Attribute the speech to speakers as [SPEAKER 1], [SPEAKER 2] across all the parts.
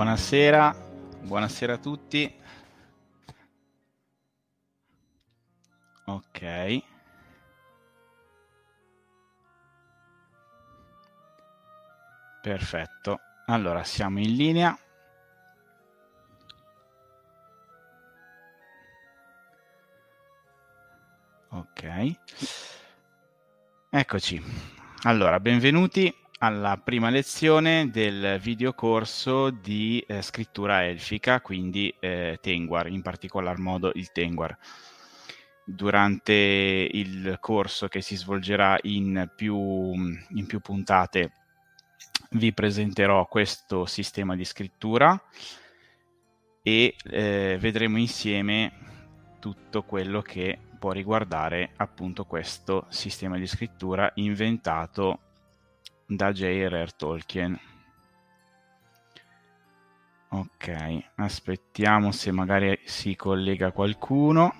[SPEAKER 1] Buonasera, buonasera a tutti. Ok. Perfetto. Allora, siamo in linea. Ok. Eccoci. Allora, benvenuti alla prima lezione del videocorso di eh, scrittura elfica, quindi eh, Tengwar, in particolar modo il Tengwar. Durante il corso che si svolgerà in più, in più puntate vi presenterò questo sistema di scrittura e eh, vedremo insieme tutto quello che può riguardare appunto questo sistema di scrittura inventato da J.R.R. Tolkien. Ok, aspettiamo se magari si collega qualcuno.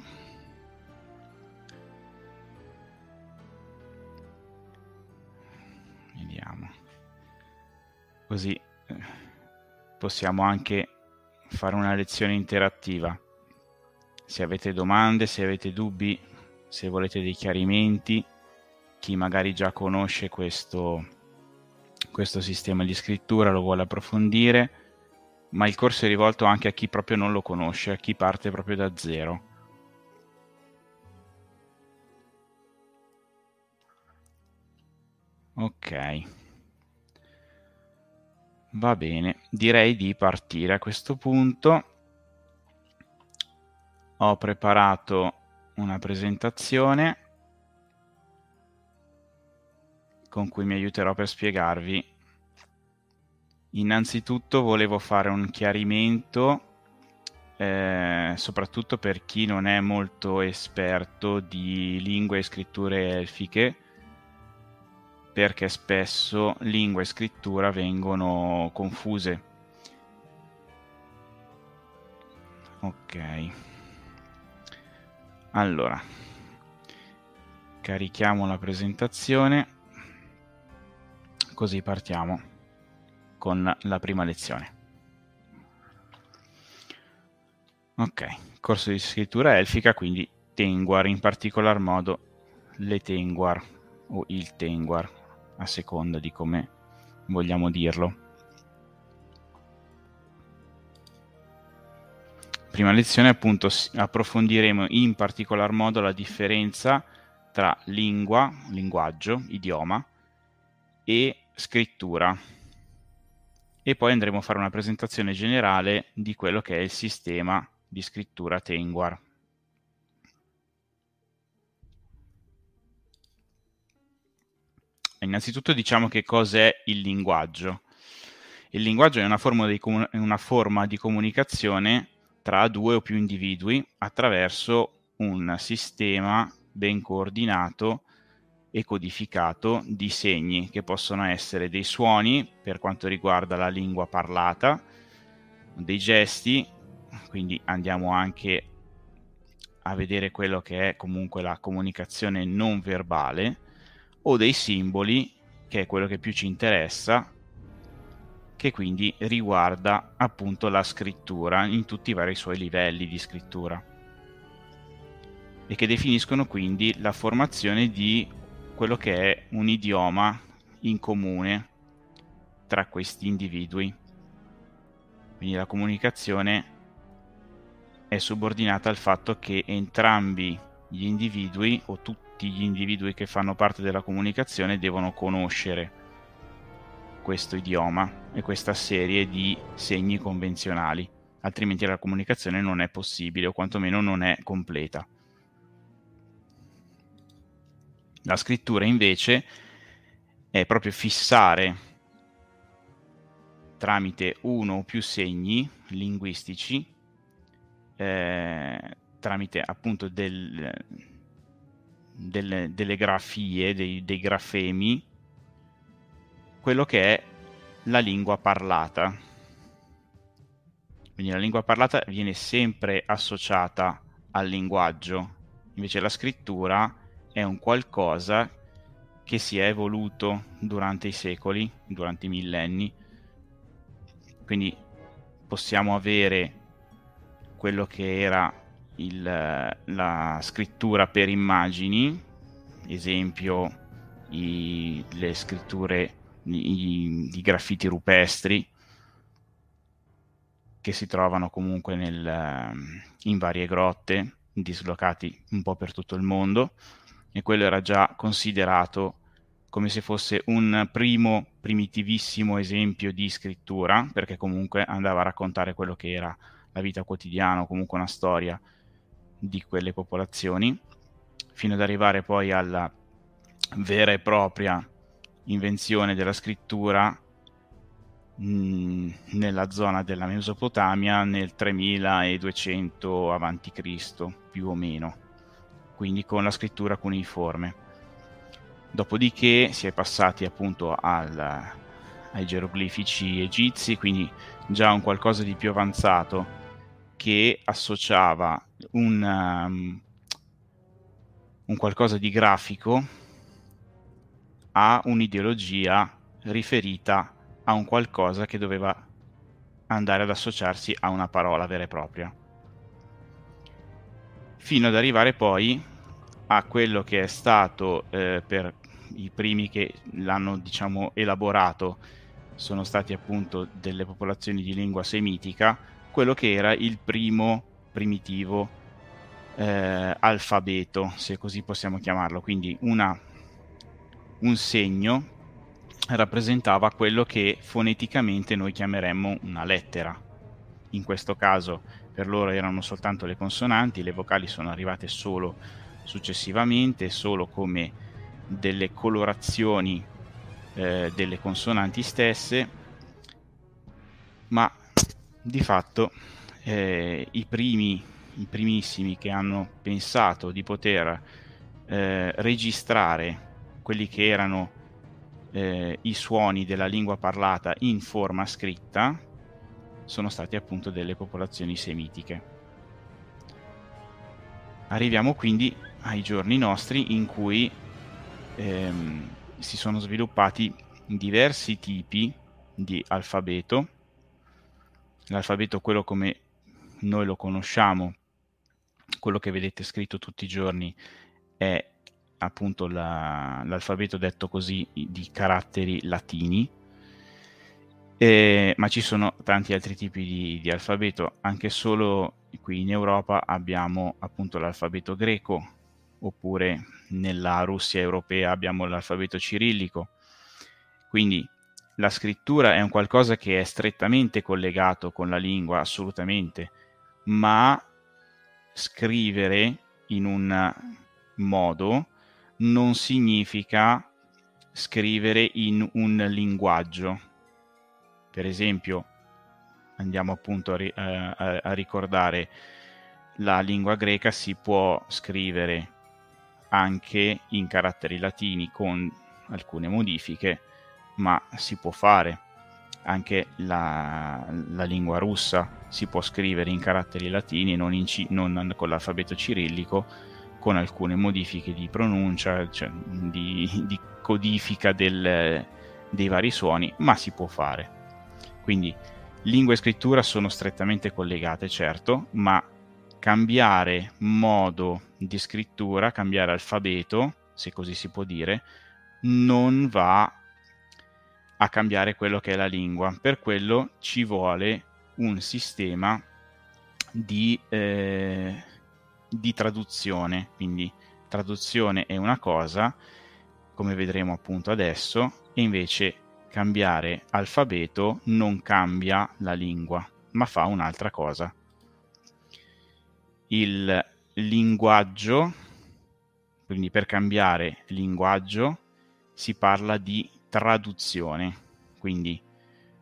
[SPEAKER 1] Vediamo. Così eh, possiamo anche fare una lezione interattiva. Se avete domande, se avete dubbi, se volete dei chiarimenti, chi magari già conosce questo questo sistema di scrittura, lo vuole approfondire, ma il corso è rivolto anche a chi proprio non lo conosce, a chi parte proprio da zero. Ok. Va bene, direi di partire a questo punto. Ho preparato una presentazione con cui mi aiuterò per spiegarvi. Innanzitutto volevo fare un chiarimento, eh, soprattutto per chi non è molto esperto di lingue e scritture elfiche, perché spesso lingua e scrittura vengono confuse. Ok. Allora, carichiamo la presentazione così partiamo con la prima lezione. Ok, corso di scrittura elfica, quindi Tengwar, in particolar modo le Tengwar o il Tengwar, a seconda di come vogliamo dirlo. prima lezione appunto approfondiremo in particolar modo la differenza tra lingua, linguaggio, idioma e scrittura. E poi andremo a fare una presentazione generale di quello che è il sistema di scrittura Tenguar. Innanzitutto diciamo che cos'è il linguaggio. Il linguaggio è una forma di, comun- una forma di comunicazione tra due o più individui attraverso un sistema ben coordinato e codificato di segni che possono essere dei suoni per quanto riguarda la lingua parlata, dei gesti, quindi andiamo anche a vedere quello che è comunque la comunicazione non verbale, o dei simboli, che è quello che più ci interessa, che quindi riguarda appunto la scrittura in tutti i vari suoi livelli di scrittura e che definiscono quindi la formazione di quello che è un idioma in comune tra questi individui. Quindi la comunicazione è subordinata al fatto che entrambi gli individui o tutti gli individui che fanno parte della comunicazione devono conoscere questo idioma e questa serie di segni convenzionali, altrimenti la comunicazione non è possibile o quantomeno non è completa. La scrittura invece è proprio fissare tramite uno o più segni linguistici, eh, tramite appunto del, delle, delle, grafie, dei, dei grafemi, quello che è la lingua parlata. Quindi la lingua parlata viene sempre associata al linguaggio, invece la scrittura è un qualcosa che si è evoluto durante i secoli, durante i millenni. Quindi possiamo avere quello che era il, la scrittura per immagini, esempio i, le scritture i, i graffiti rupestri che si trovano comunque nel, in varie grotte dislocati un po' per tutto il mondo e quello era già considerato come se fosse un primo primitivissimo esempio di scrittura perché comunque andava a raccontare quello che era la vita quotidiana o comunque una storia di quelle popolazioni fino ad arrivare poi alla vera e propria invenzione della scrittura mh, nella zona della Mesopotamia nel 3200 a.C. più o meno, quindi con la scrittura cuneiforme. Dopodiché si è passati appunto al, ai geroglifici egizi, quindi già un qualcosa di più avanzato che associava un, um, un qualcosa di grafico a un'ideologia riferita a un qualcosa che doveva andare ad associarsi a una parola vera e propria. Fino ad arrivare poi a quello che è stato eh, per i primi che l'hanno diciamo elaborato sono stati appunto delle popolazioni di lingua semitica, quello che era il primo primitivo eh, alfabeto, se così possiamo chiamarlo, quindi una un segno rappresentava quello che foneticamente noi chiameremmo una lettera. In questo caso per loro erano soltanto le consonanti, le vocali sono arrivate solo successivamente, solo come delle colorazioni eh, delle consonanti stesse, ma di fatto eh, i primi, i primissimi che hanno pensato di poter eh, registrare quelli che erano eh, i suoni della lingua parlata in forma scritta sono stati appunto delle popolazioni semitiche. Arriviamo quindi ai giorni nostri in cui ehm, si sono sviluppati diversi tipi di alfabeto. L'alfabeto, quello come noi lo conosciamo, quello che vedete scritto tutti i giorni, è appunto la, l'alfabeto detto così di caratteri latini, eh, ma ci sono tanti altri tipi di, di, alfabeto, anche solo qui in Europa abbiamo appunto l'alfabeto greco, oppure nella Russia europea abbiamo l'alfabeto cirillico. Quindi la scrittura è un qualcosa che è strettamente collegato con la lingua, assolutamente, ma scrivere in un modo non significa scrivere in un linguaggio. Per esempio, andiamo appunto a, ri- eh, a, a ricordare la lingua greca si può scrivere anche in caratteri latini con alcune modifiche, ma si può fare. Anche la, la lingua russa si può scrivere in caratteri latini, non, in, non con l'alfabeto cirillico, con alcune modifiche di pronuncia, cioè di, di codifica del, dei vari suoni, ma si può fare. Quindi lingua e scrittura sono strettamente collegate, certo, ma cambiare modo di scrittura, cambiare alfabeto, se così si può dire, non va a cambiare quello che è la lingua. Per quello ci vuole un sistema di, eh, di traduzione. Quindi traduzione è una cosa, come vedremo appunto adesso, e invece cambiare alfabeto non cambia la lingua, ma fa un'altra cosa. Il linguaggio, quindi per cambiare linguaggio si parla di traduzione, quindi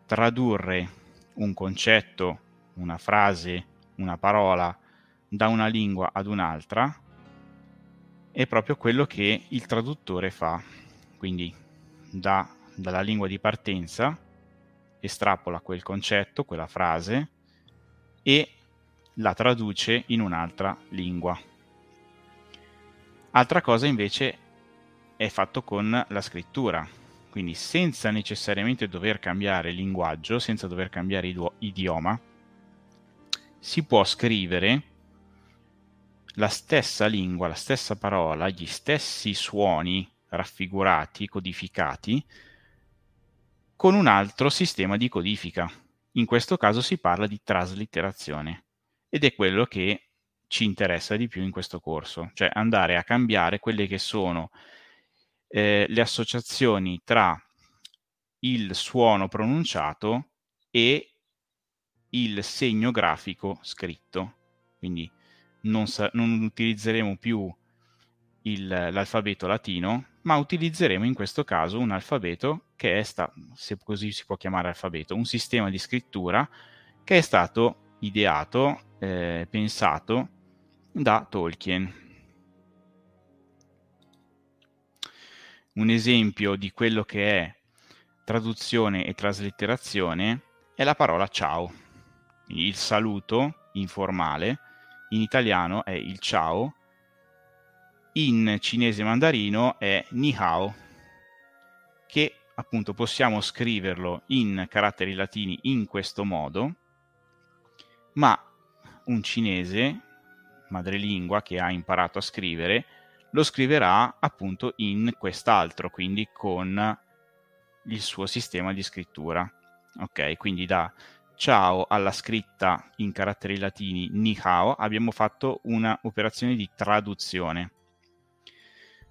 [SPEAKER 1] tradurre un concetto, una frase, una parola da una lingua ad un'altra è proprio quello che il traduttore fa. Quindi da dalla lingua di partenza, estrapola quel concetto, quella frase e la traduce in un'altra lingua. Altra cosa invece è fatto con la scrittura, quindi senza necessariamente dover cambiare linguaggio, senza dover cambiare idioma, si può scrivere la stessa lingua, la stessa parola, gli stessi suoni raffigurati, codificati, con un altro sistema di codifica. In questo caso si parla di traslitterazione ed è quello che ci interessa di più in questo corso, cioè andare a cambiare quelle che sono eh, le associazioni tra il suono pronunciato e il segno grafico scritto. Quindi non, sa- non utilizzeremo più il, l'alfabeto latino, ma utilizzeremo in questo caso un alfabeto che è stato, se così si può chiamare alfabeto, un sistema di scrittura che è stato ideato, eh, pensato da Tolkien. Un esempio di quello che è traduzione e traslitterazione è la parola ciao. Il saluto informale in italiano è il ciao in cinese mandarino è Ni Hao, che appunto possiamo scriverlo in caratteri latini in questo modo, ma un cinese madrelingua che ha imparato a scrivere lo scriverà appunto in quest'altro, quindi con il suo sistema di scrittura. Ok, quindi da ciao alla scritta in caratteri latini ni hao abbiamo fatto un'operazione di traduzione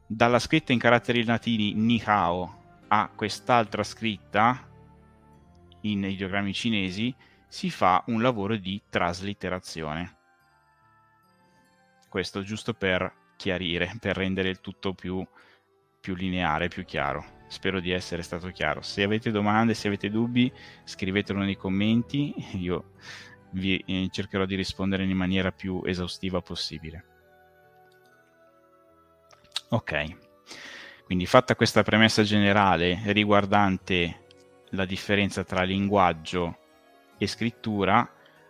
[SPEAKER 1] dalla scritta in caratteri latini ni hao a quest'altra scritta in ideogrammi cinesi si fa un lavoro di traslitterazione. Questo giusto per chiarire, per rendere il tutto più, più lineare, più chiaro. Spero di essere stato chiaro. Se avete domande, se avete dubbi, scrivetelo nei commenti, io vi eh, cercherò di rispondere in maniera più esaustiva possibile. Ok, quindi fatta questa premessa generale riguardante la differenza tra linguaggio e scrittura,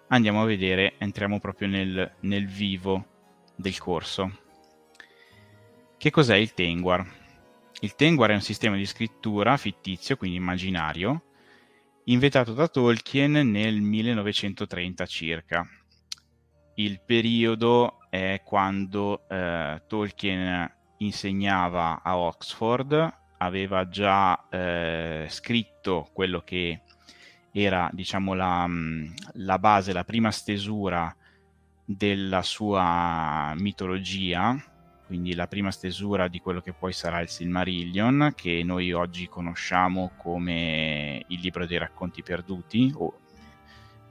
[SPEAKER 1] andiamo a vedere, entriamo proprio nel, nel vivo del corso. Che cos'è il Tengwar? Il Tengwar è un sistema di scrittura fittizio, quindi immaginario, inventato da Tolkien nel 1930 circa. Il periodo è quando eh, Tolkien insegnava a Oxford, aveva già eh, scritto quello che era diciamo la, mm, la, base, la prima stesura della sua mitologia, quindi la prima stesura di quello che poi sarà il Silmarillion, che noi oggi conosciamo come il libro dei racconti perduti, o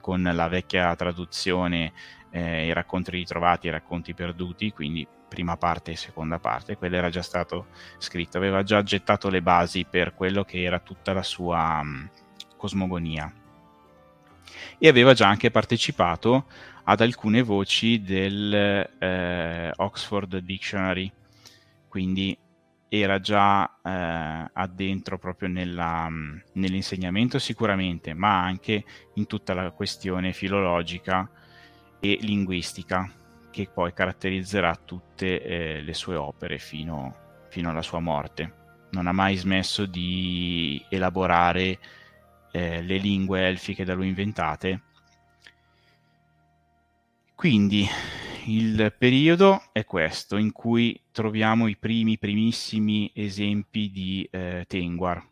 [SPEAKER 1] con la vecchia traduzione eh, i racconti ritrovati i racconti perduti, quindi prima parte e seconda parte, quello era già stato scritto, aveva già gettato le basi per quello che era tutta la sua um, cosmogonia. E aveva già anche partecipato ad alcune voci del eh, Oxford Dictionary, quindi era già eh, addentro proprio nella, nell'insegnamento sicuramente, ma anche in tutta la questione filologica e linguistica che poi caratterizzerà tutte eh, le sue opere fino, fino, alla sua morte. Non ha mai smesso di elaborare eh, le lingue elfiche da lui inventate. Quindi il periodo è questo in cui troviamo i primi, primissimi esempi di eh, Tengwar.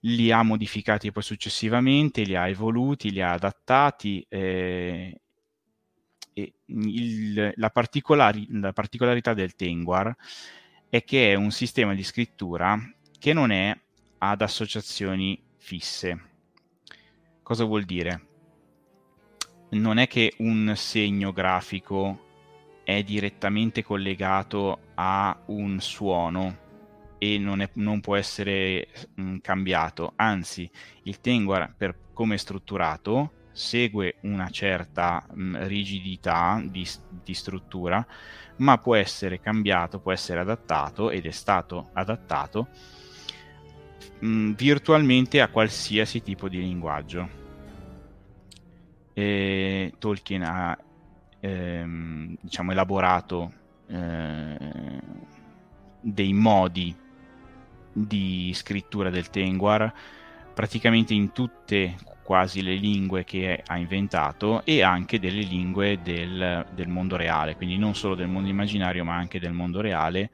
[SPEAKER 1] Li ha modificati poi successivamente, li ha evoluti, li ha adattati. Eh, il, la, particolari, la particolarità del Tengwar è che è un sistema di scrittura che non è ad associazioni fisse. Cosa vuol dire? Non è che un segno grafico è direttamente collegato a un suono e non, è, non può essere mh, mm, cambiato, anzi il Tengwar per come è strutturato segue una certa mh, rigidità di, di, struttura, ma può essere cambiato, può essere adattato ed è stato adattato mh, virtualmente a qualsiasi tipo di linguaggio. E Tolkien ha ehm, diciamo, elaborato eh, dei modi di scrittura del Tengwar praticamente in tutte quasi le lingue che ha inventato e anche delle lingue del, del mondo reale, quindi non solo del mondo immaginario ma anche del mondo reale.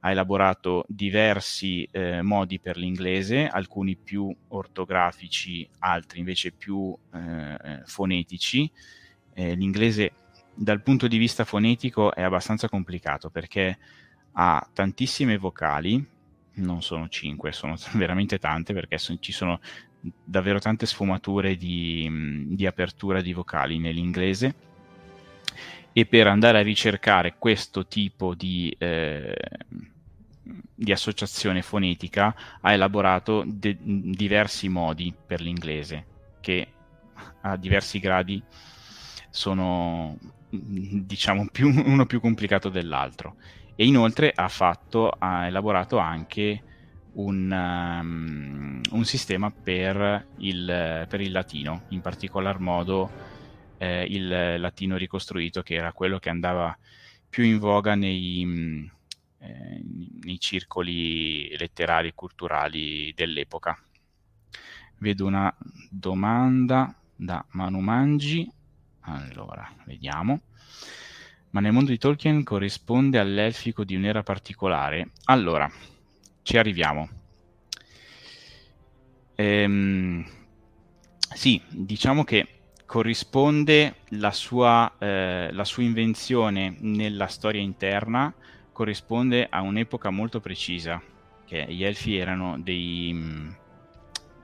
[SPEAKER 1] Ha elaborato diversi eh, modi per l'inglese, alcuni più ortografici, altri invece più eh, fonetici. Eh, l'inglese dal punto di vista fonetico è abbastanza complicato perché ha tantissime vocali, non sono cinque, sono veramente tante perché ci sono davvero tante sfumature di, di apertura di vocali nell'inglese. E per andare a ricercare questo tipo di, eh, di associazione fonetica ha elaborato de- diversi modi per l'inglese che a diversi gradi sono diciamo più, uno più complicato dell'altro e inoltre ha, fatto, ha elaborato anche un, um, un sistema per il, per il, latino, in particolar modo eh, il latino ricostruito, che era quello che andava più in voga nei, mm, eh, nei circoli letterari e culturali dell'epoca. Vedo una domanda da Manu Mangi. Allora, vediamo. Ma nel mondo di Tolkien corrisponde all'elfico di un'era particolare? Allora, ci arriviamo. Ehm, sì, diciamo che corrisponde la sua, eh, la sua invenzione nella storia interna corrisponde a un'epoca molto precisa, che gli elfi erano dei, mm,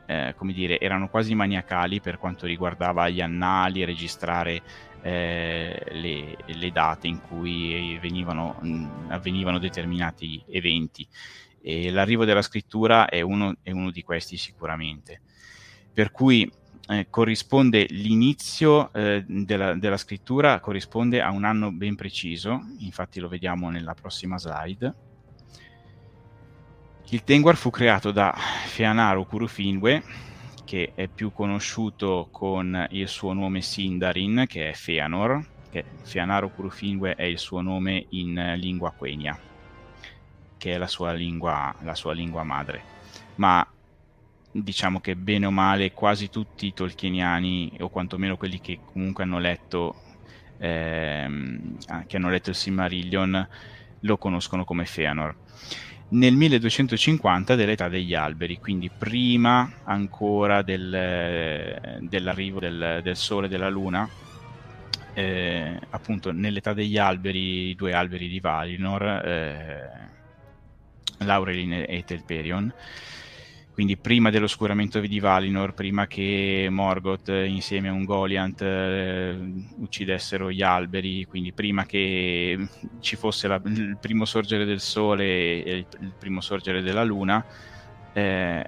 [SPEAKER 1] eh, come dire, erano quasi maniacali per quanto riguardava gli annali, registrare eh, le, le, date in cui venivano, mh, avvenivano determinati eventi e l'arrivo della scrittura è uno, è uno di questi sicuramente. Per cui eh, corrisponde l'inizio eh, della, della, scrittura corrisponde a un anno ben preciso, infatti lo vediamo nella prossima slide. Il Tengwar fu creato da Feanaru Kurufinwe, che è più conosciuto con il suo nome Sindarin, che è Feanor, che Feanaru Kurufinwe è il suo nome in lingua quenya che è la sua lingua, la sua lingua madre. Ma diciamo che bene o male quasi tutti i tolkieniani, o quantomeno quelli che comunque hanno letto, ehm, che hanno letto il Silmarillion, lo conoscono come Feanor. Nel 1250 dell'età degli alberi, quindi prima ancora del, dell'arrivo del, del Sole e della Luna, eh, appunto nell'età degli alberi, i due alberi di Valinor, eh, Laurelin e Telperion, quindi prima dell'oscuramento di Valinor, prima che Morgoth insieme a un Goliant eh, uccidessero gli alberi, quindi prima che ci fosse la, il primo sorgere del sole e il, il primo sorgere della luna, eh,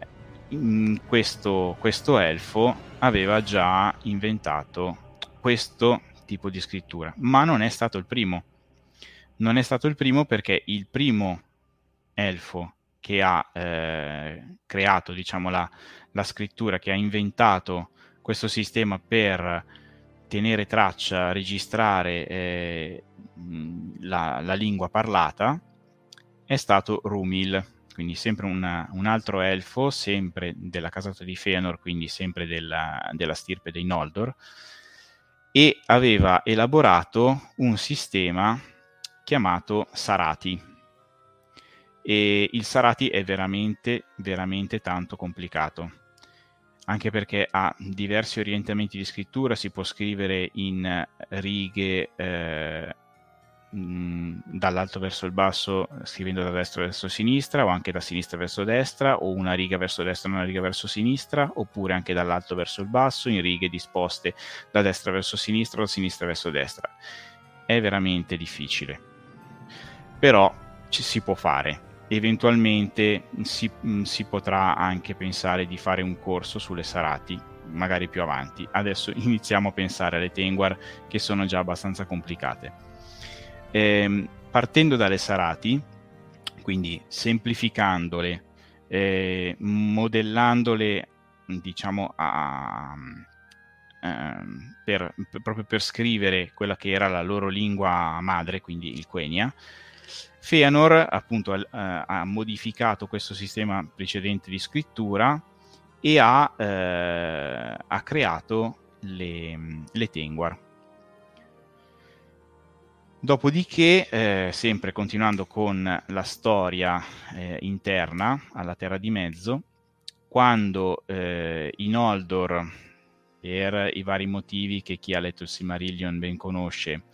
[SPEAKER 1] questo, questo elfo aveva già inventato questo tipo di scrittura, ma non è stato il primo. Non è stato il primo perché il primo elfo che ha eh, creato diciamo, la, la, scrittura, che ha inventato questo sistema per tenere traccia, registrare eh, la, la, lingua parlata, è stato Rumil, quindi sempre una, un altro elfo, sempre della casata di Feanor, quindi sempre della, della stirpe dei Noldor, e aveva elaborato un sistema chiamato Sarati e il Sarati è veramente, veramente tanto complicato, anche perché ha diversi orientamenti di scrittura, si può scrivere in righe eh, mh, dall'alto verso il basso, scrivendo da destra verso sinistra, o anche da sinistra verso destra, o una riga verso destra e una riga verso sinistra, oppure anche dall'alto verso il basso, in righe disposte da destra verso sinistra o da sinistra verso destra. È veramente difficile, però ci si può fare eventualmente si, mm, si, potrà anche pensare di fare un corso sulle Sarati, magari più avanti. Adesso iniziamo a pensare alle Tenguar che sono già abbastanza complicate. Ehm, partendo dalle Sarati, quindi semplificandole, eh, modellandole, diciamo, a, ehm, per, per, proprio per scrivere quella che era la loro lingua madre, quindi il Quenya, Feanor appunto ha, ha, modificato questo sistema precedente di scrittura e ha, eh, ha creato le, le Tengwar. Dopodiché, eh, sempre continuando con la storia eh, interna alla Terra di Mezzo, quando eh, i Noldor, per i vari motivi che chi ha letto il Silmarillion ben conosce,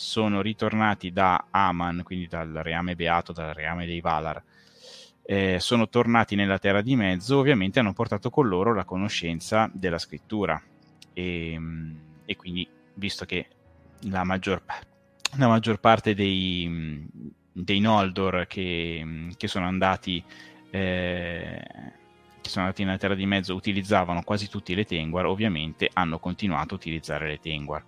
[SPEAKER 1] sono ritornati da Aman, quindi dal reame beato, dal reame dei Valar, eh, sono tornati nella Terra di Mezzo, ovviamente hanno portato con loro la conoscenza della scrittura. E, mm, e quindi, visto che la maggior, la maggior parte dei, dei Noldor che, che, sono andati, eh, che sono andati nella Terra di Mezzo utilizzavano quasi tutti le Tengwar, ovviamente hanno continuato a utilizzare le Tengwar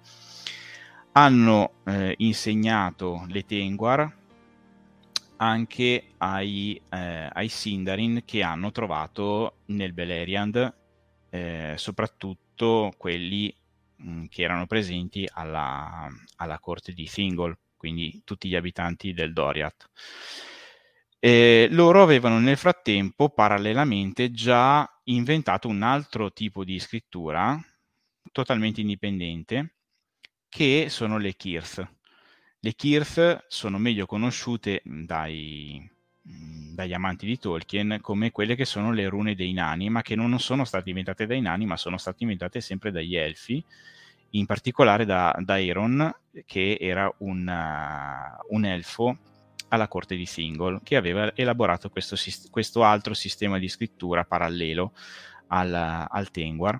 [SPEAKER 1] hanno eh, insegnato le Tengwar anche ai, eh, ai, Sindarin che hanno trovato nel Beleriand, eh, soprattutto quelli mh, mm, che erano presenti alla, alla, corte di Thingol, quindi tutti gli abitanti del Doriath. Eh, loro avevano nel frattempo parallelamente già inventato un altro tipo di scrittura totalmente indipendente che sono le Kirth. Le Kirth sono meglio conosciute dai, dagli amanti di Tolkien come quelle che sono le rune dei nani, ma che non sono state inventate dai nani, ma sono state inventate sempre dagli elfi, in particolare da, da Aeron, che era un, uh, un, elfo alla corte di Thingol, che aveva elaborato questo, questo altro sistema di scrittura parallelo al, al Tengwar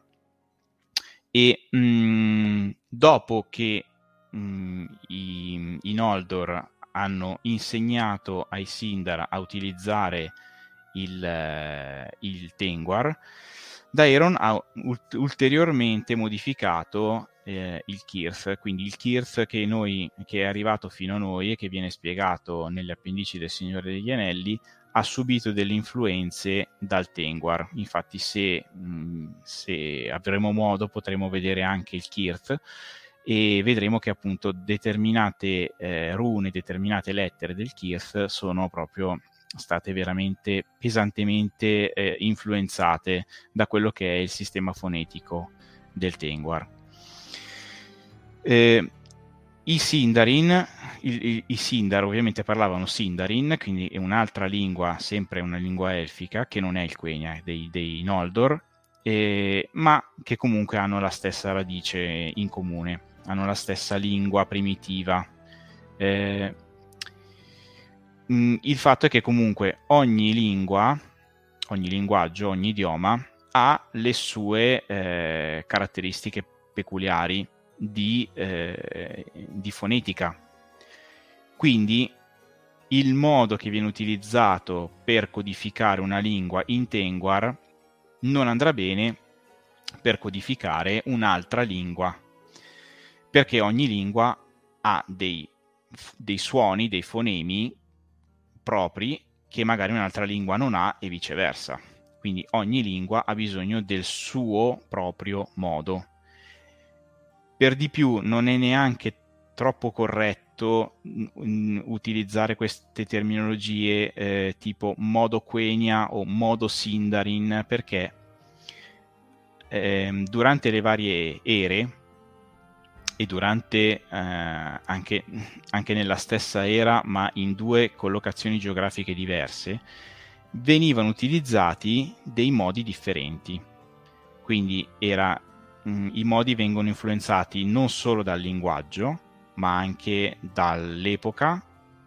[SPEAKER 1] e mh, dopo che mh, mm, i, i, Noldor hanno insegnato ai Sindar a utilizzare il, eh, il Tengwar, Daeron ha ult- ulteriormente modificato eh, il Kirth, quindi il Kirth che, noi, che è arrivato fino a noi e che viene spiegato nelle appendici del Signore degli Anelli, ha subito delle influenze dal Tengwar. Infatti, se, mh, se avremo modo, potremo vedere anche il Kirth e vedremo che appunto determinate eh, rune, determinate lettere del Kirth sono proprio state veramente pesantemente eh, influenzate da quello che è il sistema fonetico del Tengwar. Eh, i Sindarin, i, i, Sindar ovviamente parlavano Sindarin, quindi è un'altra lingua, sempre una lingua elfica, che non è il Quenya dei, dei Noldor, eh, ma che comunque hanno la stessa radice in comune. hanno la stessa lingua primitiva. Eh, mh, il fatto è che comunque ogni lingua, ogni linguaggio, ogni idioma ha le sue eh, caratteristiche peculiari di, eh, di fonetica. Quindi il modo che viene utilizzato per codificare una lingua in Tengwar non andrà bene per codificare un'altra lingua, perché ogni lingua ha dei, dei suoni, dei fonemi propri che magari un'altra lingua non ha e viceversa. Quindi ogni lingua ha bisogno del suo proprio modo. Per di più non è neanche troppo corretto utilizzare queste terminologie eh, tipo modo Quenya o modo Sindarin perché eh, durante le varie ere e durante eh, anche, anche nella stessa era ma in due collocazioni geografiche diverse venivano utilizzati dei modi differenti. Quindi era, mh, i modi vengono influenzati non solo dal linguaggio ma anche dall'epoca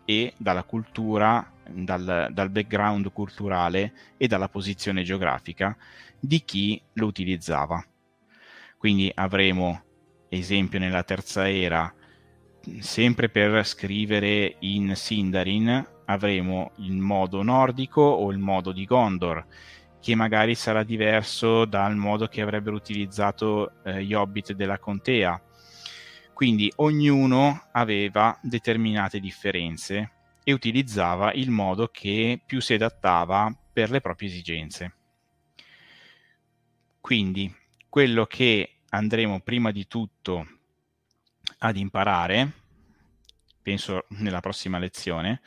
[SPEAKER 1] e dalla cultura dal, dal background culturale e dalla posizione geografica di chi lo utilizzava. Quindi avremo, esempio nella terza era, sempre per scrivere in Sindarin, avremo il modo nordico o il modo di Gondor, che magari sarà diverso dal modo che avrebbero utilizzato eh, gli hobbit della contea. Quindi ognuno aveva determinate differenze e utilizzava il modo che più si adattava per le proprie esigenze. Quindi quello che andremo prima di tutto ad imparare, penso nella prossima lezione,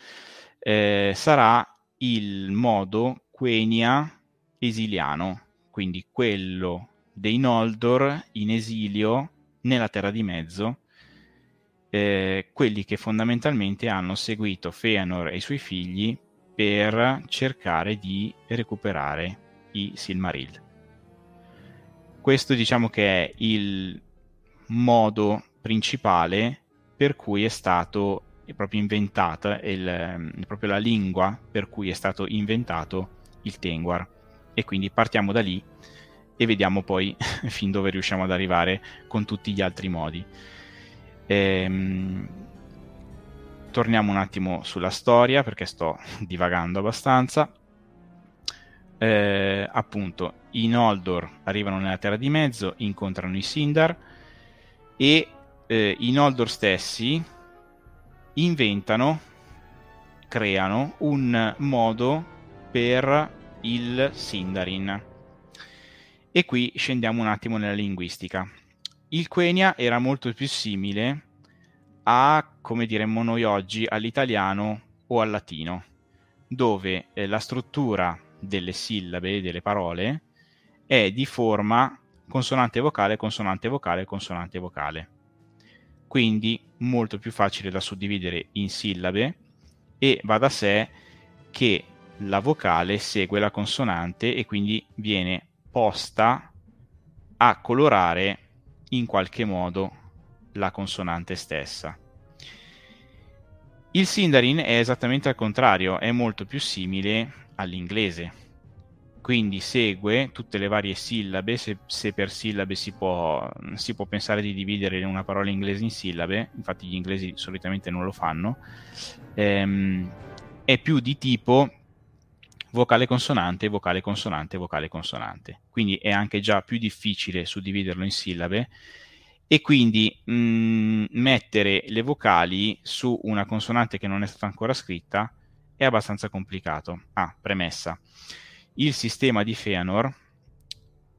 [SPEAKER 1] eh, sarà il modo Quenya esiliano, quindi quello dei Noldor in esilio nella Terra di Mezzo eh, quelli che fondamentalmente hanno seguito Feanor e i suoi figli per cercare di recuperare i Silmaril. Questo diciamo che è il modo principale per cui è stato proprio inventata il, proprio la lingua per cui è stato inventato il Tengwar e quindi partiamo da lì e vediamo poi fin dove riusciamo ad arrivare con tutti gli altri modi. Ehm, torniamo un attimo sulla storia perché sto divagando abbastanza. Eh, appunto, i Noldor arrivano nella Terra di Mezzo, incontrano i Sindar e eh, i Noldor stessi inventano, creano un modo per il Sindarin. E qui scendiamo un attimo nella linguistica il Quenya era molto più simile a, come diremmo noi oggi, all'italiano o al latino, dove eh, la struttura delle sillabe, delle parole, è di forma consonante vocale, consonante vocale, consonante vocale. Quindi molto più facile da suddividere in sillabe e va da sé che la vocale segue la consonante e quindi viene posta a colorare in qualche modo la consonante stessa. Il Sindarin è esattamente al contrario, è molto più simile all'inglese, quindi segue tutte le varie sillabe, se, se per sillabe si può, si può, pensare di dividere una parola inglese in sillabe, infatti gli inglesi solitamente non lo fanno, ehm, è più di tipo vocale consonante, vocale consonante, vocale consonante. Quindi è anche già più difficile suddividerlo in sillabe e quindi mh, mm, mettere le vocali su una consonante che non è stata ancora scritta è abbastanza complicato. Ah, premessa. Il sistema di Feanor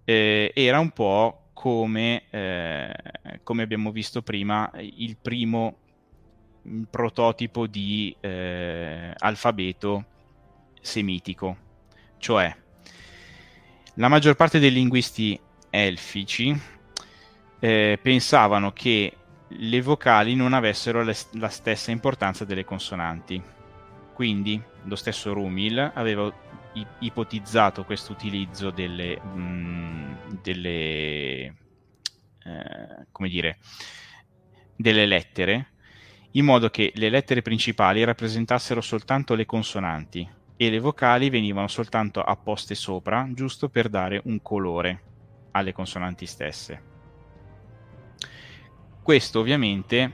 [SPEAKER 1] eh, era un po' come, eh, come abbiamo visto prima, il primo mm, prototipo di eh, alfabeto semitico, cioè la maggior parte dei linguisti elfici eh, pensavano che le vocali non avessero le, la stessa importanza delle consonanti. Quindi lo stesso Rumil aveva ipotizzato questo utilizzo delle, mh, delle eh, come dire, delle lettere in modo che le lettere principali rappresentassero soltanto le consonanti e le vocali venivano soltanto apposte sopra, giusto per dare un colore alle consonanti stesse. Questo ovviamente,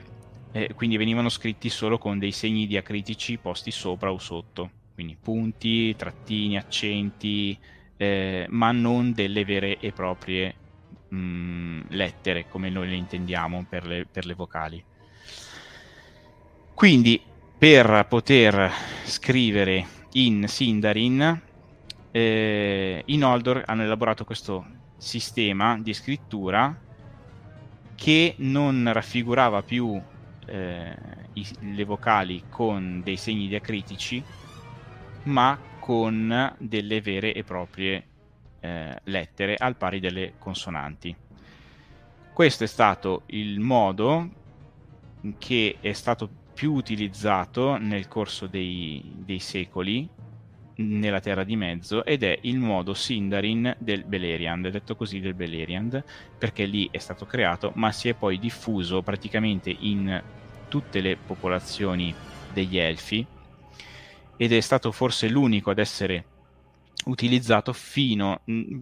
[SPEAKER 1] eh, quindi venivano scritti solo con dei segni diacritici posti sopra o sotto, quindi punti, trattini, accenti, eh, ma non delle vere e proprie mh, mm, lettere come noi le intendiamo per le, per le vocali. Quindi per poter scrivere in Sindarin, eh, i Noldor hanno elaborato questo sistema di scrittura che non raffigurava più eh, i, le vocali con dei segni diacritici, ma con delle vere e proprie eh, lettere al pari delle consonanti. Questo è stato il modo che è stato più utilizzato nel corso dei, dei secoli nella Terra di Mezzo ed è il modo Sindarin del Beleriand, detto così del Beleriand, perché lì è stato creato, ma si è poi diffuso praticamente in tutte le popolazioni degli Elfi ed è stato forse l'unico ad essere utilizzato fino,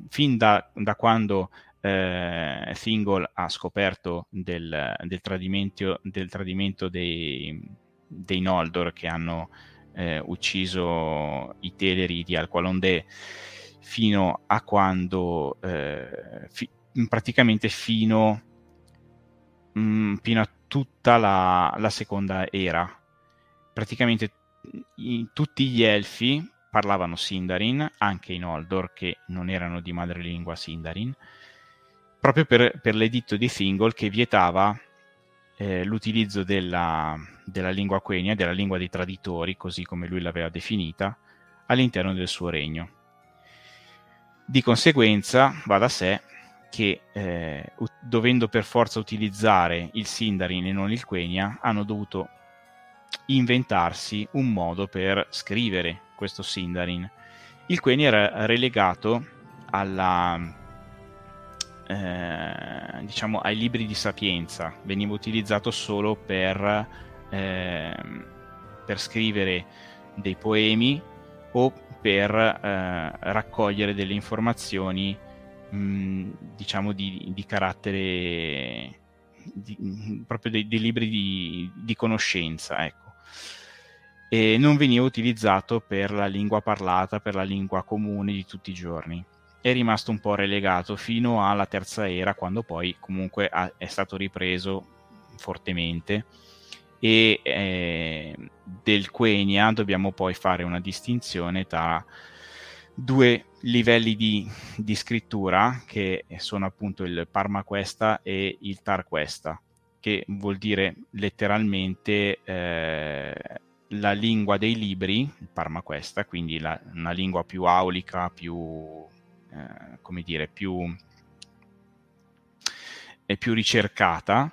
[SPEAKER 1] fin da, da quando eh, Thingol ha scoperto del, del tradimento, del tradimento dei, dei, Noldor che hanno eh, ucciso i Teleri di Alqualondé fino a quando eh, fi, praticamente fino, mh, mm, fino, a tutta la, la seconda era. Praticamente i, tutti gli elfi parlavano Sindarin, anche i Noldor che non erano di madrelingua Sindarin, proprio per, per l'editto di Thingol che vietava eh, l'utilizzo della, della lingua quenya, della lingua dei traditori, così come lui l'aveva definita, all'interno del suo regno. Di conseguenza va da sé che eh, dovendo per forza utilizzare il Sindarin e non il Quenya, hanno dovuto inventarsi un modo per scrivere questo Sindarin. Il Quenya era relegato alla, eh, diciamo ai libri di sapienza, veniva utilizzato solo per, eh, per scrivere dei poemi o per eh, raccogliere delle informazioni mh, diciamo di, di carattere di, proprio dei, dei libri di, di conoscenza ecco. E non veniva utilizzato per la lingua parlata, per la lingua comune di tutti i giorni è rimasto un po' relegato fino alla terza era, quando poi comunque ha, è stato ripreso fortemente. E eh, del Quenya dobbiamo poi fare una distinzione tra due livelli di, di scrittura che sono appunto il Parmaquesta e il Tarquesta, che vuol dire letteralmente eh, la lingua dei libri, il Parmaquesta, quindi la, una lingua più aulica, più eh, come dire, più, più ricercata.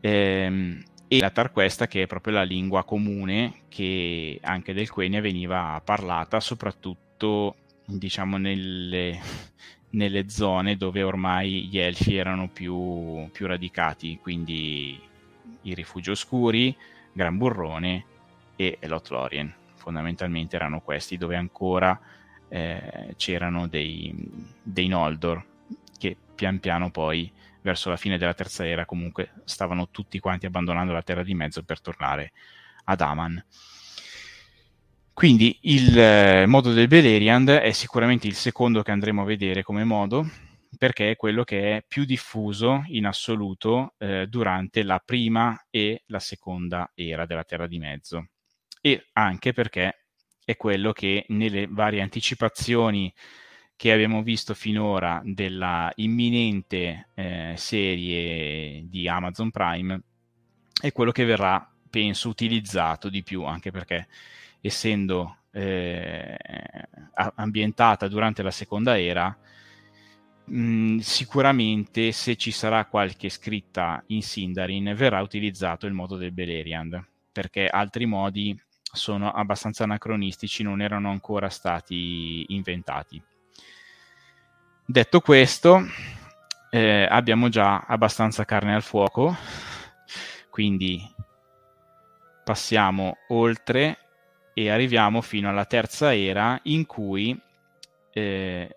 [SPEAKER 1] Ehm, e la Tarquesta che è proprio la lingua comune che anche del Quenya veniva parlata soprattutto diciamo nelle, nelle zone dove ormai gli elfi erano più, più radicati quindi i rifugi oscuri, Gran Burrone e Lothlorien fondamentalmente erano questi dove ancora eh, c'erano dei, dei Noldor che pian piano poi verso la fine della terza era comunque stavano tutti quanti abbandonando la terra di mezzo per tornare ad Aman. Quindi il eh, modo del Beleriand è sicuramente il secondo che andremo a vedere come modo, perché è quello che è più diffuso in assoluto eh, durante la prima e la seconda era della Terra di Mezzo. E anche perché è quello che nelle varie anticipazioni che abbiamo visto finora della imminente eh, serie di Amazon Prime è quello che verrà, penso, utilizzato di più, anche perché essendo eh, ambientata durante la seconda era, mh, mm, sicuramente se ci sarà qualche scritta in Sindarin verrà utilizzato il modo del Beleriand, perché altri modi sono abbastanza anacronistici, non erano ancora stati inventati. Detto questo, eh, abbiamo già abbastanza carne al fuoco quindi passiamo oltre e arriviamo fino alla terza era in cui eh,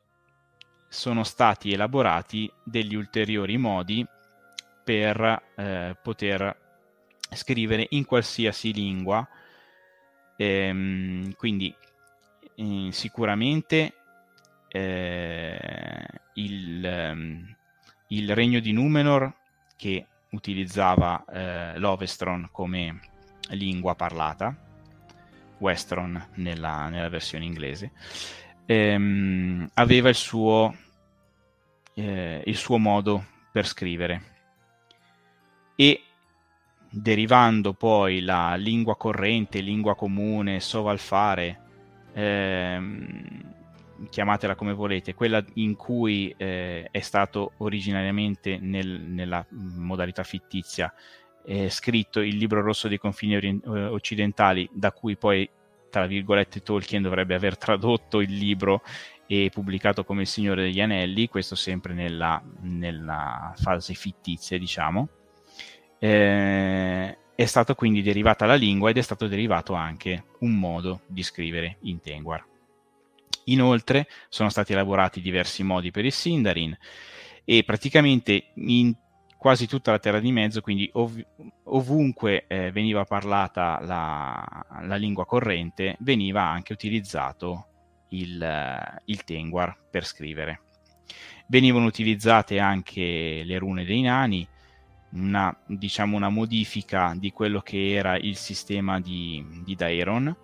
[SPEAKER 1] sono stati elaborati degli ulteriori modi per eh, poter scrivere in qualsiasi lingua. Ehm, quindi eh, sicuramente eh, il, ehm, il, regno di Numenor che utilizzava eh, l'Ovestron come lingua parlata, Westron nella, nella versione inglese, ehm, aveva il suo, eh, il suo modo per scrivere. E derivando poi la lingua corrente, lingua comune, sovalfare, ehm, chiamatela come volete, quella in cui eh, è stato originariamente nel, nella modalità fittizia eh, scritto il libro rosso dei confini orient- eh, occidentali, da cui poi, tra virgolette, Tolkien dovrebbe aver tradotto il libro e pubblicato come Il Signore degli Anelli, questo sempre nella, nella fase fittizia, diciamo. Eh, è stata quindi derivata la lingua ed è stato derivato anche un modo di scrivere in Tengwar. Inoltre sono stati elaborati diversi modi per il Sindarin e praticamente in quasi tutta la terra di mezzo, quindi ov- ovunque eh, veniva parlata la, la, lingua corrente, veniva anche utilizzato il, il Tengwar per scrivere. Venivano utilizzate anche le rune dei nani, una, diciamo una modifica di quello che era il sistema di, di Daeron,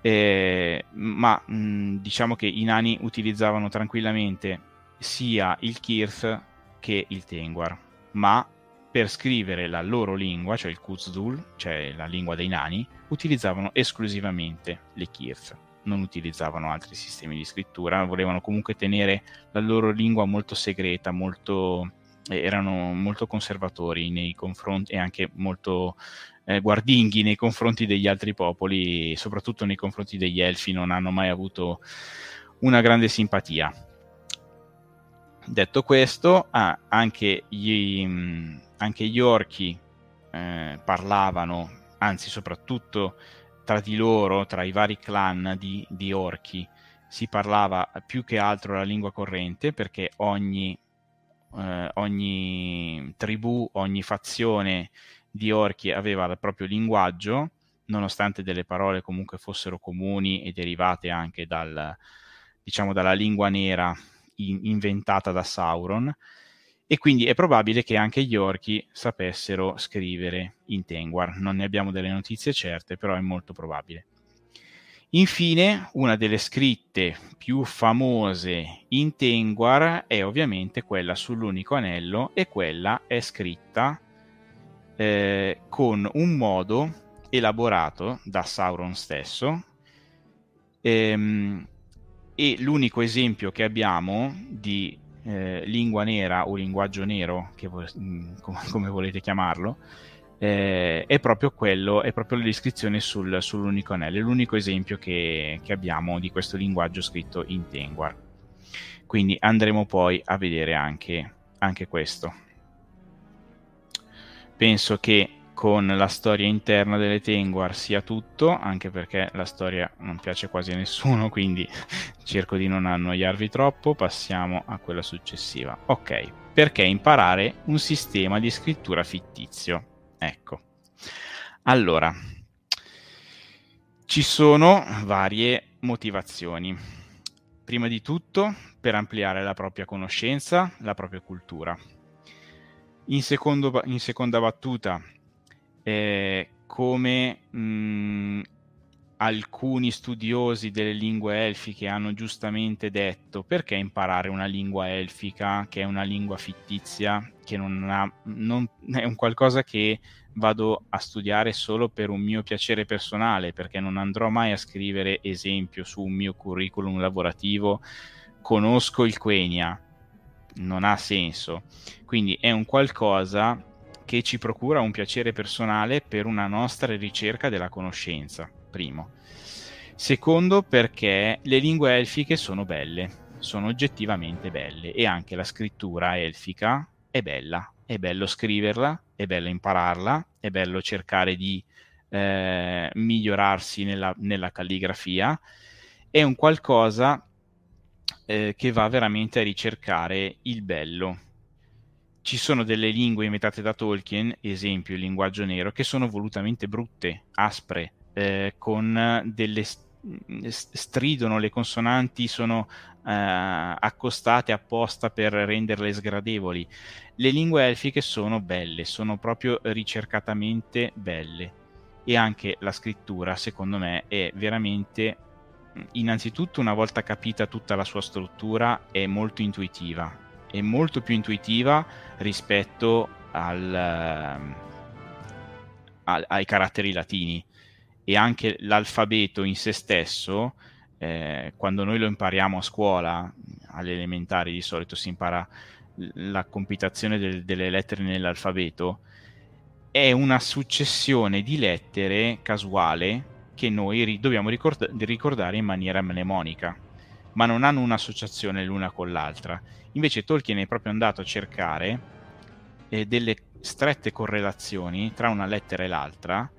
[SPEAKER 1] eh, ma mh, diciamo che i nani utilizzavano tranquillamente sia il Kirth che il Tengwar, ma per scrivere la loro lingua, cioè il Kuzdul, cioè la lingua dei nani, utilizzavano esclusivamente le Kirth, non utilizzavano altri sistemi di scrittura, volevano comunque tenere la loro lingua molto segreta, molto, erano molto conservatori nei confronti e anche molto eh, guardinghi nei confronti degli altri popoli, soprattutto nei confronti degli elfi, non hanno mai avuto una grande simpatia. Detto questo, ah, anche, gli, mm, anche, gli, orchi eh, parlavano, anzi soprattutto tra di loro, tra i vari clan di, di, orchi, si parlava più che altro la lingua corrente perché ogni, eh, ogni tribù, ogni fazione di orchi aveva il proprio linguaggio, nonostante delle parole comunque fossero comuni e derivate anche dal, diciamo, dalla lingua nera in, inventata da Sauron, e quindi è probabile che anche gli orchi sapessero scrivere in Tengwar. Non ne abbiamo delle notizie certe, però è molto probabile. Infine, una delle scritte più famose in Tengwar è ovviamente quella sull'unico anello e quella è scritta eh, con un modo elaborato da Sauron stesso. Ehm, e l'unico esempio che abbiamo di eh, lingua nera o linguaggio nero, vo- mm, come volete chiamarlo, eh, è proprio quello, è proprio la descrizione sul, sull'unico anello, è l'unico esempio che, che, abbiamo di questo linguaggio scritto in Tengwar. Quindi andremo poi a vedere anche, anche questo penso che con la storia interna delle Tengwar sia tutto, anche perché la storia non piace quasi a nessuno, quindi cerco di non annoiarvi troppo, passiamo a quella successiva. Ok, perché imparare un sistema di scrittura fittizio? Ecco. Allora, ci sono varie motivazioni. Prima di tutto, per ampliare la propria conoscenza, la propria cultura in, secondo, in seconda battuta, eh, come mh, alcuni studiosi delle lingue elfiche hanno giustamente detto, perché imparare una lingua elfica che è una lingua fittizia, che non, ha, non è un qualcosa che vado a studiare solo per un mio piacere personale, perché non andrò mai a scrivere esempio su un mio curriculum lavorativo. Conosco il Quenya, non ha senso. Quindi è un qualcosa che ci procura un piacere personale per una nostra ricerca della conoscenza, primo. Secondo perché le lingue elfiche sono belle, sono oggettivamente belle e anche la scrittura elfica è bella, è bello scriverla, è bello impararla, è bello cercare di eh, migliorarsi nella, nella, calligrafia, è un qualcosa eh, che va veramente a ricercare il bello. Ci sono delle lingue inventate da Tolkien, esempio il linguaggio nero, che sono volutamente brutte, aspre, eh, con delle stridono le consonanti sono eh, accostate apposta per renderle sgradevoli. Le lingue elfiche sono belle, sono proprio ricercatamente belle. E anche la scrittura, secondo me, è veramente innanzitutto una volta capita tutta la sua struttura è molto intuitiva, è molto più intuitiva rispetto al, ehm, al, ai caratteri latini e anche l'alfabeto in se stesso, eh, quando noi lo impariamo a scuola, alle elementari di solito si impara la compitazione del, delle lettere nell'alfabeto, è una successione di lettere casuale che noi ri- dobbiamo ricorda- ricordare in maniera mnemonica, ma non hanno un'associazione l'una con l'altra. Invece Tolkien è proprio andato a cercare eh, delle strette correlazioni tra una lettera e l'altra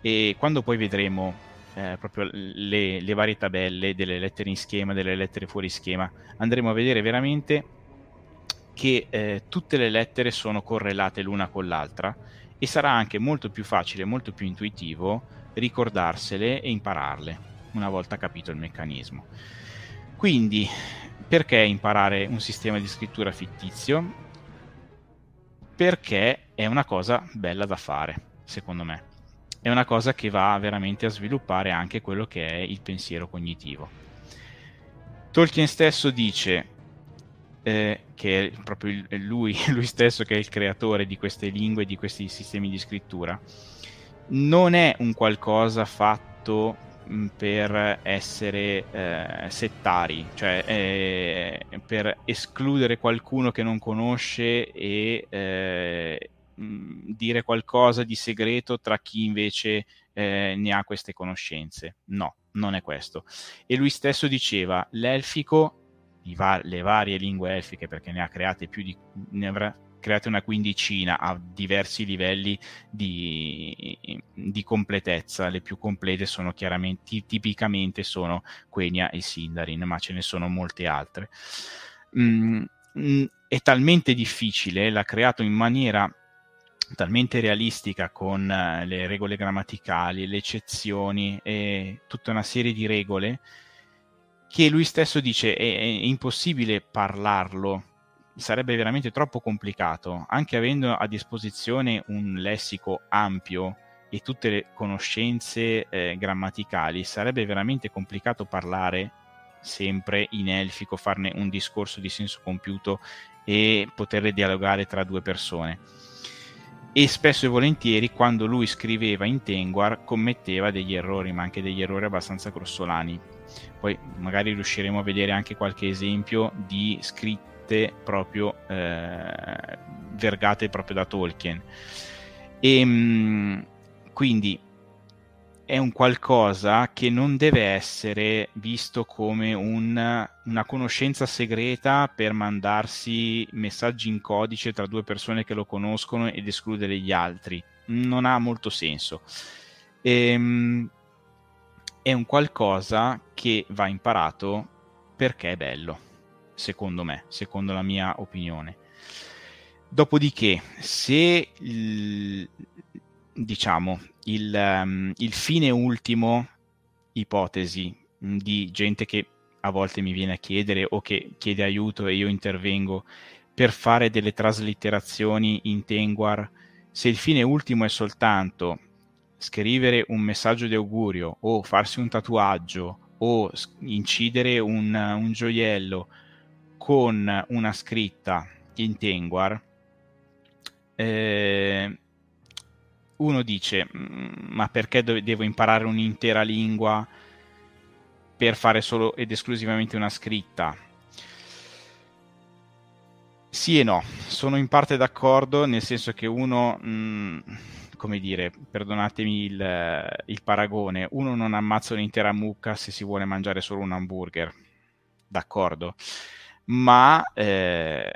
[SPEAKER 1] e quando poi vedremo eh, proprio le, le, varie tabelle delle lettere in schema, delle lettere fuori schema, andremo a vedere veramente che eh, tutte le lettere sono correlate l'una con l'altra e sarà anche molto più facile, molto più intuitivo ricordarsele e impararle una volta capito il meccanismo. Quindi, perché imparare un sistema di scrittura fittizio? Perché è una cosa bella da fare, secondo me è una cosa che va veramente a sviluppare anche quello che è il pensiero cognitivo. Tolkien stesso dice eh, che è proprio lui, lui stesso che è il creatore di queste lingue, di questi sistemi di scrittura, non è un qualcosa fatto mm, per essere eh, settari, cioè eh, per escludere qualcuno che non conosce e eh, dire qualcosa di segreto tra chi invece eh, ne ha queste conoscenze. No, non è questo. E lui stesso diceva, l'elfico, va- le varie lingue elfiche, perché ne ha create più di... ne avrà create una quindicina a diversi livelli di, di completezza. Le più complete sono chiaramente, tipicamente sono Quenya e Sindarin, ma ce ne sono molte altre. Mm, è talmente difficile, l'ha creato in maniera talmente realistica con uh, le regole grammaticali, le eccezioni e tutta una serie di regole che lui stesso dice è, è impossibile parlarlo, sarebbe veramente troppo complicato, anche avendo a disposizione un lessico ampio e tutte le conoscenze eh, grammaticali, sarebbe veramente complicato parlare sempre in elfico, farne un discorso di senso compiuto e poter dialogare tra due persone e spesso e volentieri quando lui scriveva in Tenguar commetteva degli errori, ma anche degli errori abbastanza grossolani. Poi magari riusciremo a vedere anche qualche esempio di scritte proprio eh, vergate proprio da Tolkien. E ehm, quindi è un qualcosa che non deve essere visto come un, una conoscenza segreta per mandarsi messaggi in codice tra due persone che lo conoscono ed escludere gli altri. Non ha molto senso. Ehm, è un qualcosa che va imparato perché è bello, secondo me, secondo la mia opinione. Dopodiché, se diciamo il, um, il fine ultimo, ipotesi, di gente che a volte mi viene a chiedere o che chiede aiuto e io intervengo per fare delle traslitterazioni in Tenguar, se il fine ultimo è soltanto scrivere un messaggio di augurio o farsi un tatuaggio o incidere un, un gioiello con una scritta in Tenguar, eh, uno dice, mm, ma perché devo imparare un'intera lingua per fare solo ed esclusivamente una scritta? Sì e no, sono in parte d'accordo, nel senso che uno, mh, mm, come dire, perdonatemi il, il, paragone, uno non ammazza un'intera mucca se si vuole mangiare solo un hamburger, d'accordo, ma eh,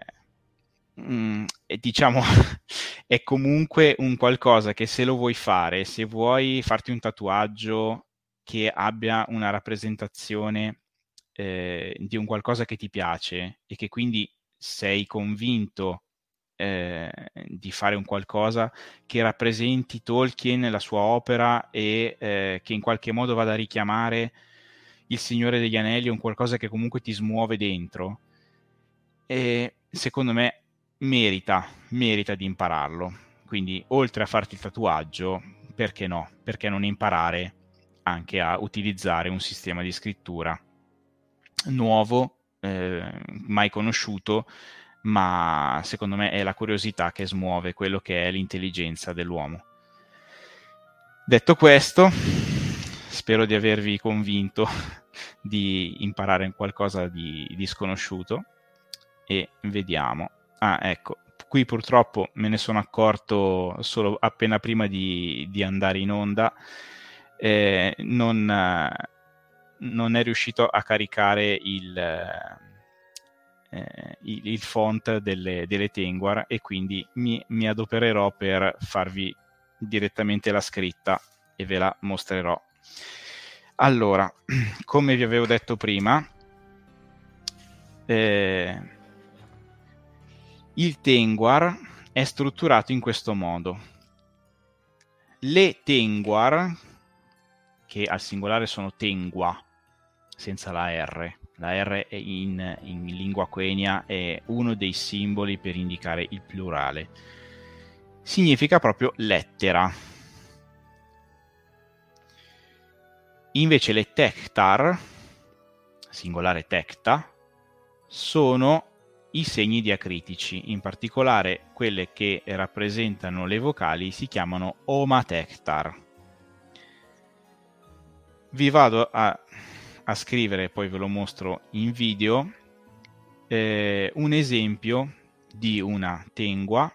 [SPEAKER 1] mm, diciamo, è comunque un qualcosa che se lo vuoi fare, se vuoi farti un tatuaggio che abbia una rappresentazione eh, di un qualcosa che ti piace e che quindi sei convinto eh, di fare un qualcosa che rappresenti Tolkien, la sua opera e eh, che in qualche modo vada a richiamare il Signore degli Anelli, un qualcosa che comunque ti smuove dentro. E secondo me merita, merita di impararlo. Quindi, oltre a farti il tatuaggio, perché no? Perché non imparare anche a utilizzare un sistema di scrittura nuovo, eh, mai conosciuto, ma secondo me è la curiosità che smuove quello che è l'intelligenza dell'uomo. Detto questo, spero di avervi convinto di imparare qualcosa di, di sconosciuto e vediamo. Ah, ecco, qui purtroppo me ne sono accorto solo appena prima di, di andare in onda. Eh, non, non, è riuscito a caricare il, eh, il, il font delle, delle, Tenguar e quindi mi, mi adopererò per farvi direttamente la scritta e ve la mostrerò. Allora, come vi avevo detto prima, eh, il Tenguar è strutturato in questo modo. Le Tenguar, che al singolare sono Tengua, senza la R, la R in, in lingua quenya è uno dei simboli per indicare il plurale, significa proprio lettera. Invece le tectar, singolare tecta, sono i segni diacritici, in particolare quelle che rappresentano le vocali si chiamano omatectar. Vi vado a, a scrivere, poi ve lo mostro in video, eh, un esempio di una tengua,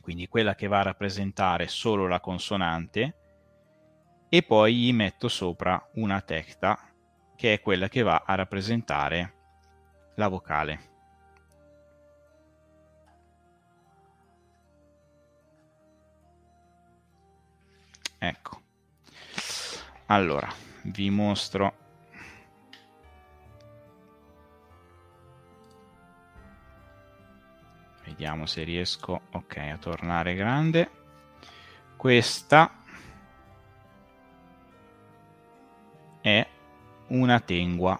[SPEAKER 1] quindi quella che va a rappresentare solo la consonante, e poi gli metto sopra una tecta che è quella che va a rappresentare la vocale. Ecco. Allora, vi mostro Vediamo se riesco, ok, a tornare grande. Questa è una tengua.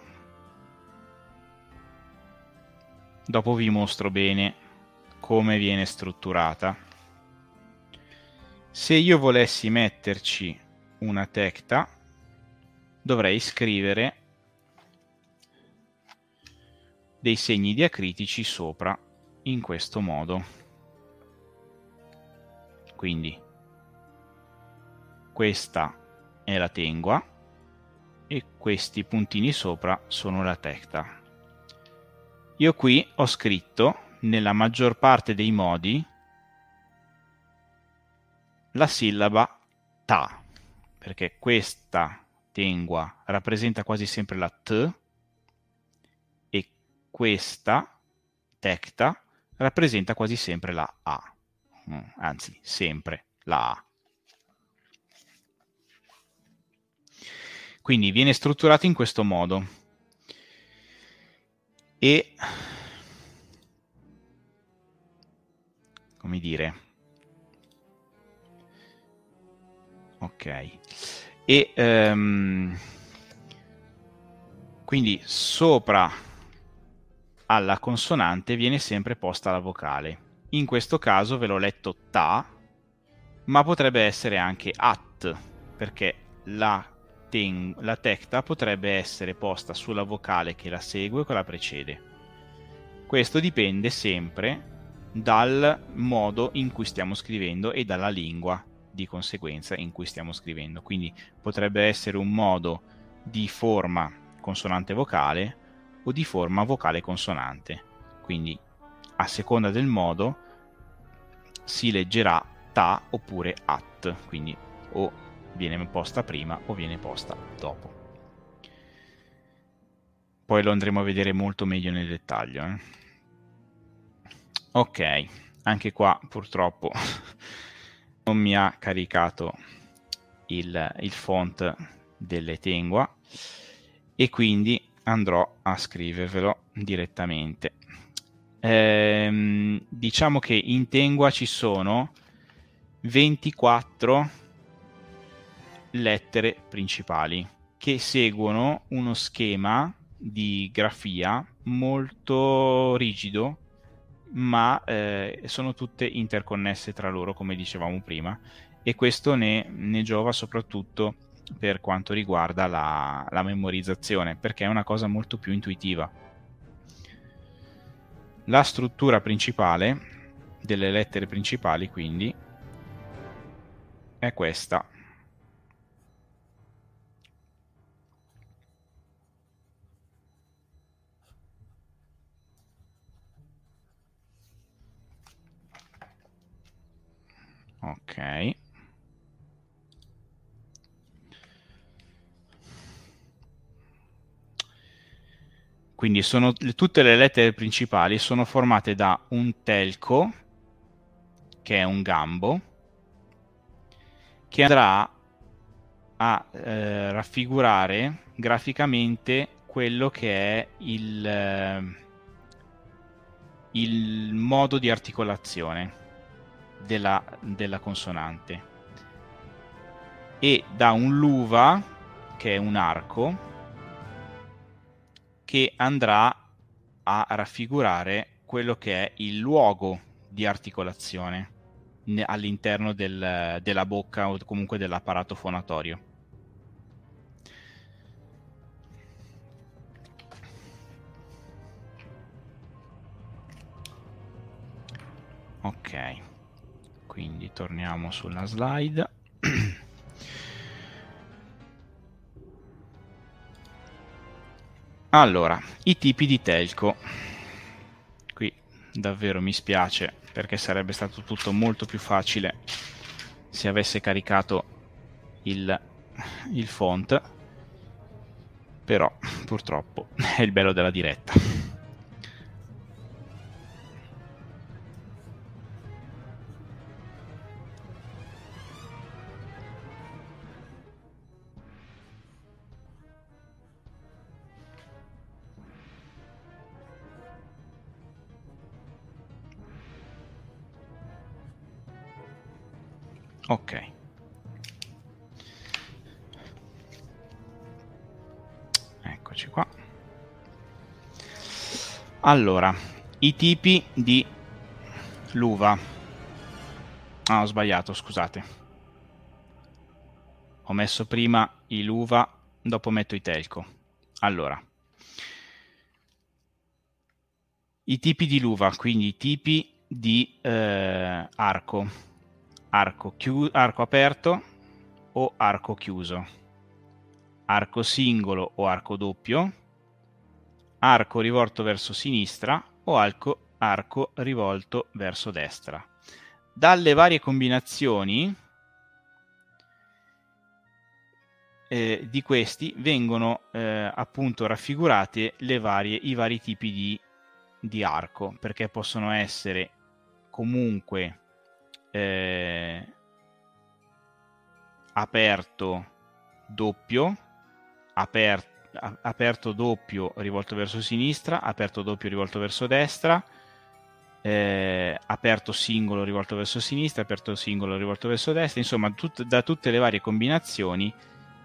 [SPEAKER 1] Dopo vi mostro bene come viene strutturata. Se io volessi metterci una tecta, dovrei scrivere dei segni diacritici sopra in questo modo. Quindi questa è la tengua e questi puntini sopra sono la tecta. Io qui ho scritto nella maggior parte dei modi la sillaba ta, perché questa tengua rappresenta quasi sempre la t e questa tecta rappresenta quasi sempre la a, mm, anzi sempre la a. Quindi viene strutturato in questo modo. E come dire ok. E um, quindi sopra alla consonante viene sempre posta la vocale. In questo caso ve l'ho letto ta ma potrebbe essere anche at perché la ten- la tecta potrebbe essere posta sulla vocale che la segue o che la precede. Questo dipende sempre dal modo in cui stiamo scrivendo e dalla lingua di conseguenza in cui stiamo scrivendo. Quindi potrebbe essere un modo di forma consonante vocale o di forma vocale consonante. Quindi a seconda del modo si leggerà ta oppure at, quindi o viene posta prima o viene posta dopo. Poi lo andremo a vedere molto meglio nel dettaglio. Eh? Ok, anche qua purtroppo non mi ha caricato il, il font delle Tengua e quindi andrò a scrivervelo direttamente. Ehm, diciamo che in Tengua ci sono 24 lettere principali che seguono uno schema di grafia molto rigido ma eh, sono tutte interconnesse tra loro come dicevamo prima e questo ne, ne giova soprattutto per quanto riguarda la, la memorizzazione perché è una cosa molto più intuitiva. La struttura principale delle lettere principali quindi è questa ok. Quindi sono, tutte le lettere principali sono formate da un telco che è un gambo che andrà a eh, raffigurare graficamente quello che è il, eh, il modo di articolazione della, della consonante e da un luva che è un arco che andrà a raffigurare quello che è il luogo di articolazione all'interno del, della bocca o comunque dell'apparato fonatorio. Ok quindi torniamo sulla slide. Allora i tipi di telco. Qui davvero mi spiace perché sarebbe stato tutto molto più facile se avesse caricato il, il font però purtroppo è il bello della diretta Ok. Eccoci qua. Allora, i tipi di l'uva. Ah, ho sbagliato, scusate. Ho messo prima i l'uva, dopo metto i telco. Allora, i tipi di l'uva, quindi i tipi di eh, arco arco, chiu- arco aperto o arco chiuso, arco singolo o arco doppio, arco rivolto verso sinistra o arco, arco rivolto verso destra. Dalle varie combinazioni eh, di questi vengono eh, appunto raffigurate varie, i vari tipi di, di arco, perché possono essere comunque eh, aperto doppio, aper, aperto doppio rivolto verso sinistra, aperto doppio rivolto verso destra, eh, aperto singolo rivolto verso sinistra, aperto singolo rivolto verso destra, insomma tut- da tutte le varie combinazioni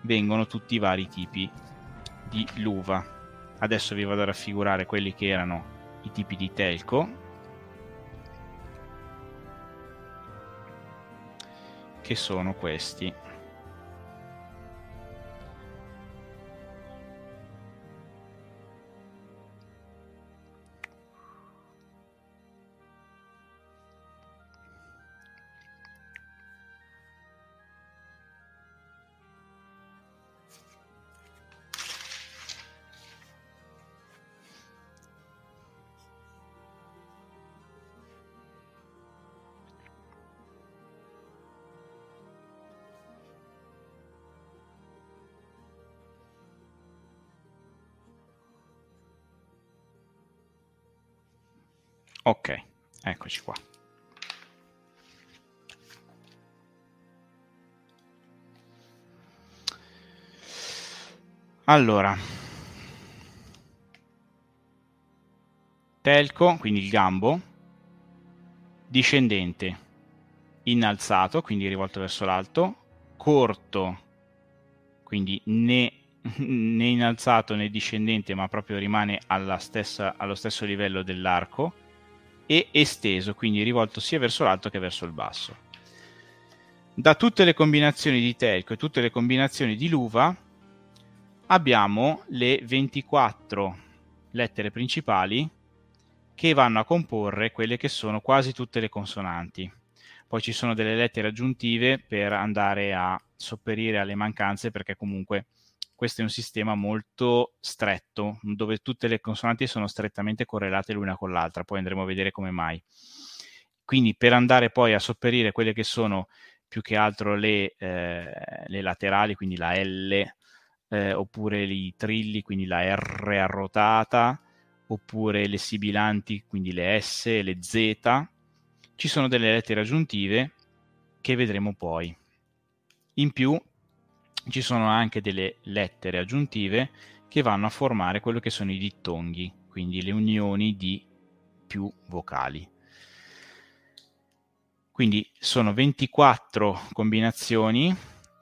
[SPEAKER 1] vengono tutti i vari tipi di luva. Adesso vi vado a raffigurare quelli che erano i tipi di telco che sono questi. Allora, telco, quindi il gambo, discendente, innalzato, quindi rivolto verso l'alto, corto, quindi né, né innalzato né discendente, ma proprio rimane stessa, allo stesso livello dell'arco, e esteso, quindi rivolto sia verso l'alto che verso il basso. Da tutte le combinazioni di telco e tutte le combinazioni di luva, abbiamo le 24 lettere principali che vanno a comporre quelle che sono quasi tutte le consonanti. Poi ci sono delle lettere aggiuntive per andare a sopperire alle mancanze perché comunque questo è un sistema molto stretto dove tutte le consonanti sono strettamente correlate l'una con l'altra, poi andremo a vedere come mai. Quindi per andare poi a sopperire quelle che sono più che altro le, eh, le laterali, quindi la L, eh, oppure i trilli, quindi la R arrotata, oppure le sibilanti, quindi le S le Z. Ci sono delle lettere aggiuntive che vedremo poi. In più ci sono anche delle lettere aggiuntive che vanno a formare quello che sono i dittonghi, quindi le unioni di più vocali. Quindi sono 24 combinazioni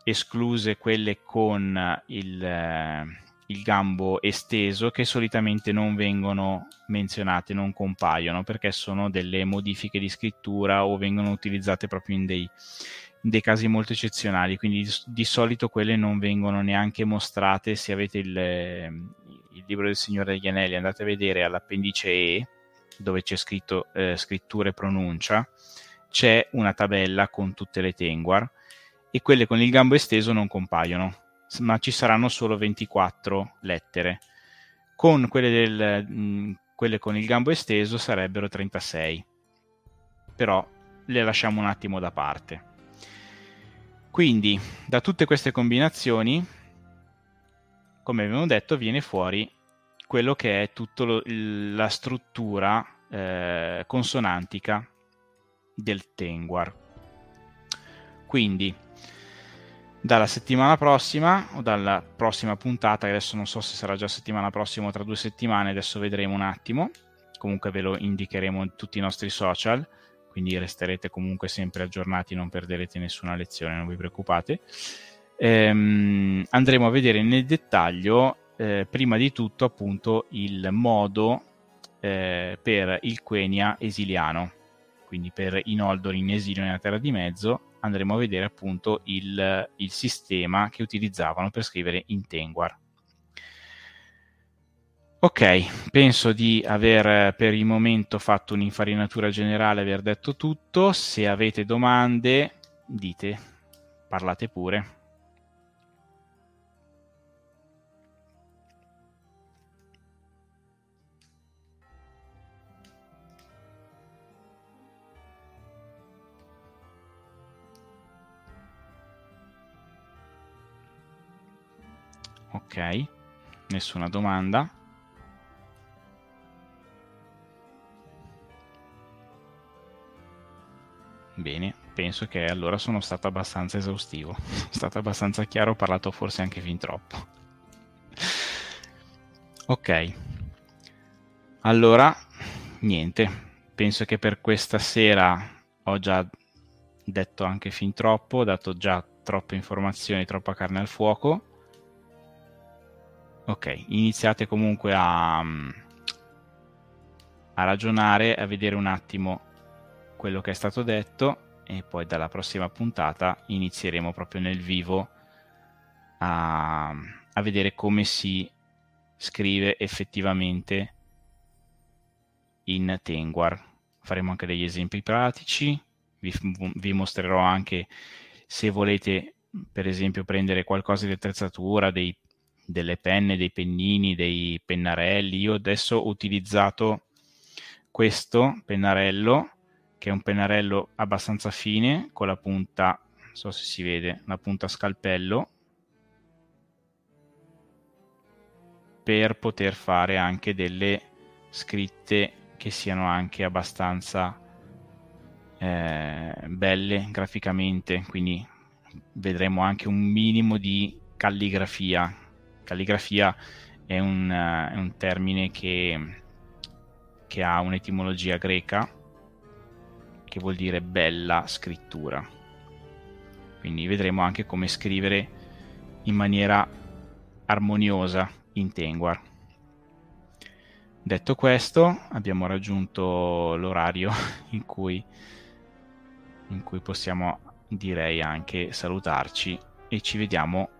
[SPEAKER 1] escluse quelle con il, eh, il, gambo esteso che solitamente non vengono menzionate, non compaiono perché sono delle modifiche di scrittura o vengono utilizzate proprio in dei, in dei casi molto eccezionali, quindi di, solito quelle non vengono neanche mostrate. Se avete il, il libro del Signore degli Anelli, andate a vedere all'appendice E dove c'è scritto eh, scrittura e pronuncia, c'è una tabella con tutte le tenguar e quelle con il gambo esteso non compaiono, ma ci saranno solo 24 lettere. Con quelle, del, mh, quelle con il gambo esteso sarebbero 36, però le lasciamo un attimo da parte. Quindi, da tutte queste combinazioni, come abbiamo detto, viene fuori quello che è tutta la struttura eh, consonantica del Tenguar. Quindi, dalla settimana prossima o dalla prossima puntata, adesso non so se sarà già settimana prossima o tra due settimane, adesso vedremo un attimo, comunque ve lo indicheremo in tutti i nostri social, quindi resterete comunque sempre aggiornati, non perderete nessuna lezione, non vi preoccupate. Ehm, andremo a vedere nel dettaglio, eh, prima di tutto, appunto, il modo eh, per il Quenya esiliano, quindi per i Noldor in esilio nella Terra di Mezzo, andremo a vedere appunto il, il sistema che utilizzavano per scrivere in Tengwar. Ok, penso di aver per il momento fatto un'infarinatura generale, aver detto tutto. Se avete domande, dite, parlate pure. Ok, nessuna domanda. Bene, penso che allora sono stato abbastanza esaustivo, sono stato abbastanza chiaro, ho parlato forse anche fin troppo. Ok, allora niente, penso che per questa sera ho già detto anche fin troppo, ho dato già troppe informazioni, troppa carne al fuoco. Ok, iniziate comunque a, a ragionare, a vedere un attimo quello che è stato detto e poi dalla prossima puntata inizieremo proprio nel vivo a, a vedere come si scrive effettivamente in Tenguar. Faremo anche degli esempi pratici, vi, vi mostrerò anche se volete per esempio prendere qualcosa di attrezzatura, dei delle penne, dei pennini, dei pennarelli. Io adesso ho utilizzato questo pennarello, che è un pennarello abbastanza fine, con la punta, non so se si vede, la punta scalpello, per poter fare anche delle scritte che siano anche abbastanza eh, belle graficamente, quindi vedremo anche un minimo di calligrafia. Calligrafia è un, uh, è un termine che, che ha un'etimologia greca che vuol dire bella scrittura. Quindi vedremo anche come scrivere in maniera armoniosa in Tengwar. Detto questo, abbiamo raggiunto l'orario in cui, in cui possiamo, direi, anche salutarci e ci vediamo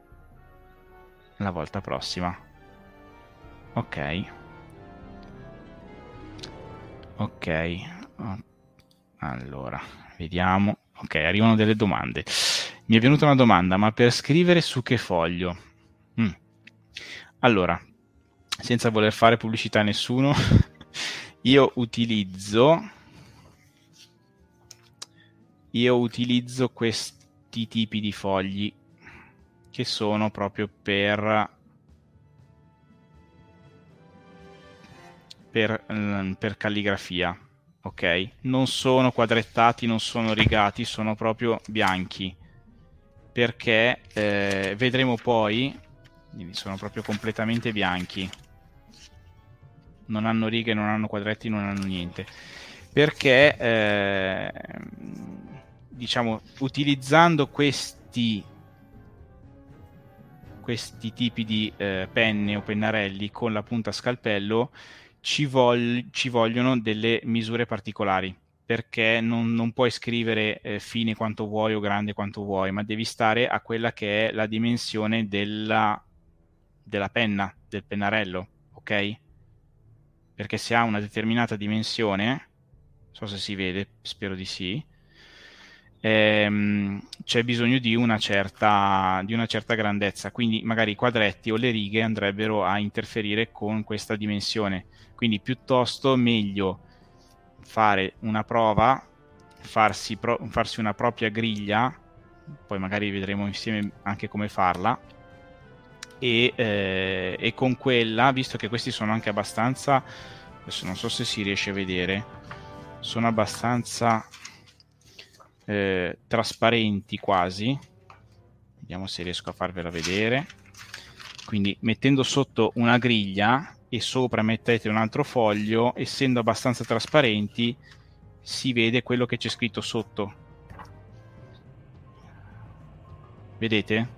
[SPEAKER 1] la volta prossima. Ok. Ok. Allora, vediamo. Ok, arrivano delle domande. Mi è venuta una domanda, ma per scrivere su che foglio? Mm. Allora, senza voler fare pubblicità a nessuno, io utilizzo io utilizzo questi tipi di fogli che sono proprio per per, mm, per calligrafia ok? Non sono quadrettati non sono rigati sono proprio bianchi. Perché eh, vedremo poi sono proprio completamente bianchi. Non hanno righe, non hanno quadretti, non hanno niente. Perché, eh, diciamo, utilizzando questi, questi tipi di eh, penne o pennarelli con la punta a scalpello, ci, vog- ci vogliono delle misure particolari perché non, non, puoi scrivere eh, fine quanto vuoi o grande quanto vuoi, ma devi stare a quella che è la dimensione della, della penna, del pennarello, ok? perché se ha una determinata dimensione, so se si vede, spero di sì, ehm, c'è bisogno di una, certa, di una certa grandezza, quindi magari i quadretti o le righe andrebbero a interferire con questa dimensione, quindi piuttosto meglio fare una prova, farsi, pro- farsi una propria griglia, poi magari vedremo insieme anche come farla, e, eh, e, con quella, visto che questi sono anche abbastanza, adesso non so se si riesce a vedere, sono abbastanza eh, trasparenti quasi, vediamo se riesco a farvela vedere, quindi mettendo sotto una griglia e sopra mettete un altro foglio, essendo abbastanza trasparenti, si vede quello che c'è scritto sotto. Vedete?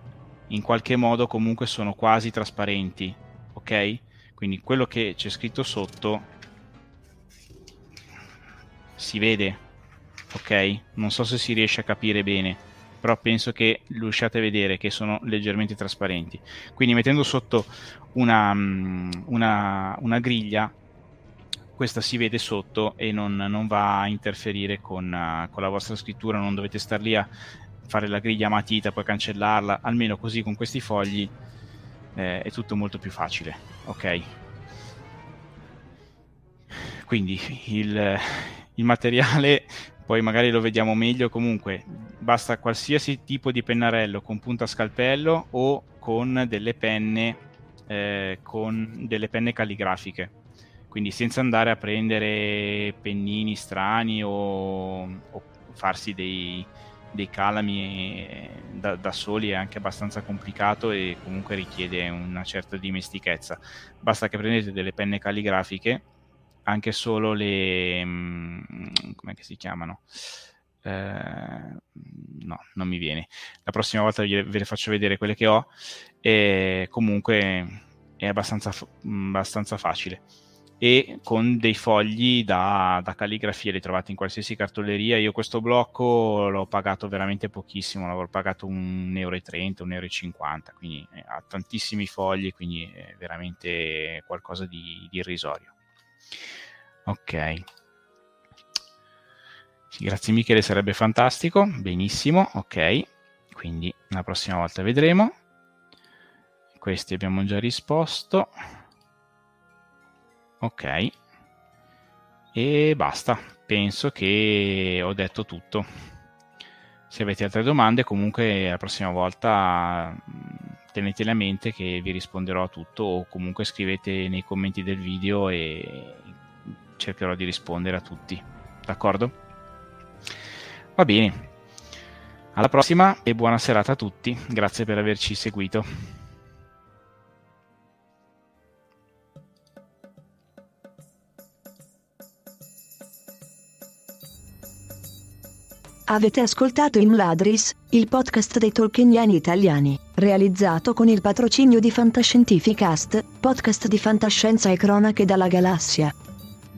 [SPEAKER 1] in qualche modo comunque sono quasi trasparenti, ok? Quindi quello che c'è scritto sotto si vede, ok? Non so se si riesce a capire bene, però penso che riusciate a vedere che sono leggermente trasparenti. Quindi mettendo sotto una, mm, una, una griglia, questa si vede sotto e non, non va a interferire con, uh, con, la vostra scrittura, non dovete star lì a fare la griglia a matita, poi cancellarla, almeno così con questi fogli eh, è tutto molto più facile. Ok. Quindi il, il materiale poi magari lo vediamo meglio comunque basta qualsiasi tipo di pennarello con punta scalpello o con delle penne eh, con delle penne calligrafiche quindi senza andare a prendere pennini strani o, o farsi dei, dei calami eh, da, da, soli è anche abbastanza complicato e comunque richiede una certa dimestichezza. Basta che prendete delle penne calligrafiche, anche solo le... Mm, come si chiamano? Eh, no, non mi viene. La prossima volta ve le faccio vedere quelle che ho e comunque è abbastanza, abbastanza facile e con dei fogli da, da, calligrafia, li trovate in qualsiasi cartoleria. Io questo blocco l'ho pagato veramente pochissimo, l'avrò pagato 1,30 euro, 1,50 euro, quindi eh, ha tantissimi fogli, quindi è veramente qualcosa di, di irrisorio. Ok. Grazie Michele, sarebbe fantastico. Benissimo, ok. Quindi la prossima volta vedremo. Questi abbiamo già risposto ok e basta penso che ho detto tutto se avete altre domande comunque la prossima volta tenetele a mente che vi risponderò a tutto o comunque scrivete nei commenti del video e cercherò di rispondere a tutti d'accordo? Va bene. Alla prossima e buona serata a tutti. Grazie per averci seguito.
[SPEAKER 2] Avete ascoltato Imladris, il podcast dei tolkieniani italiani, realizzato con il patrocinio di Fantascientificast, podcast di fantascienza e cronache dalla galassia.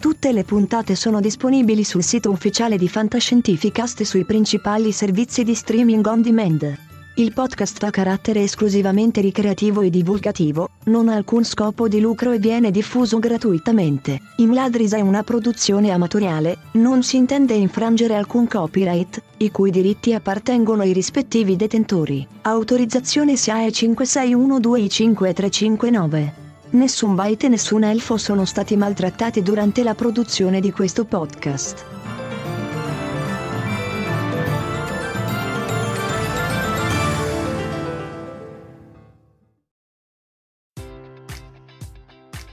[SPEAKER 2] Tutte le puntate sono disponibili sul sito ufficiale di Fantascientificast e sui principali servizi di streaming on demand. Il podcast ha carattere esclusivamente ricreativo e divulgativo, non ha alcun scopo di lucro e viene diffuso gratuitamente. Imladris è una produzione amatoriale, non si intende infrangere alcun copyright, i cui diritti appartengono ai rispettivi detentori. Autorizzazione SIAE 5612I5359. Nessun byte e nessun elfo sono stati maltrattati durante la produzione di questo podcast.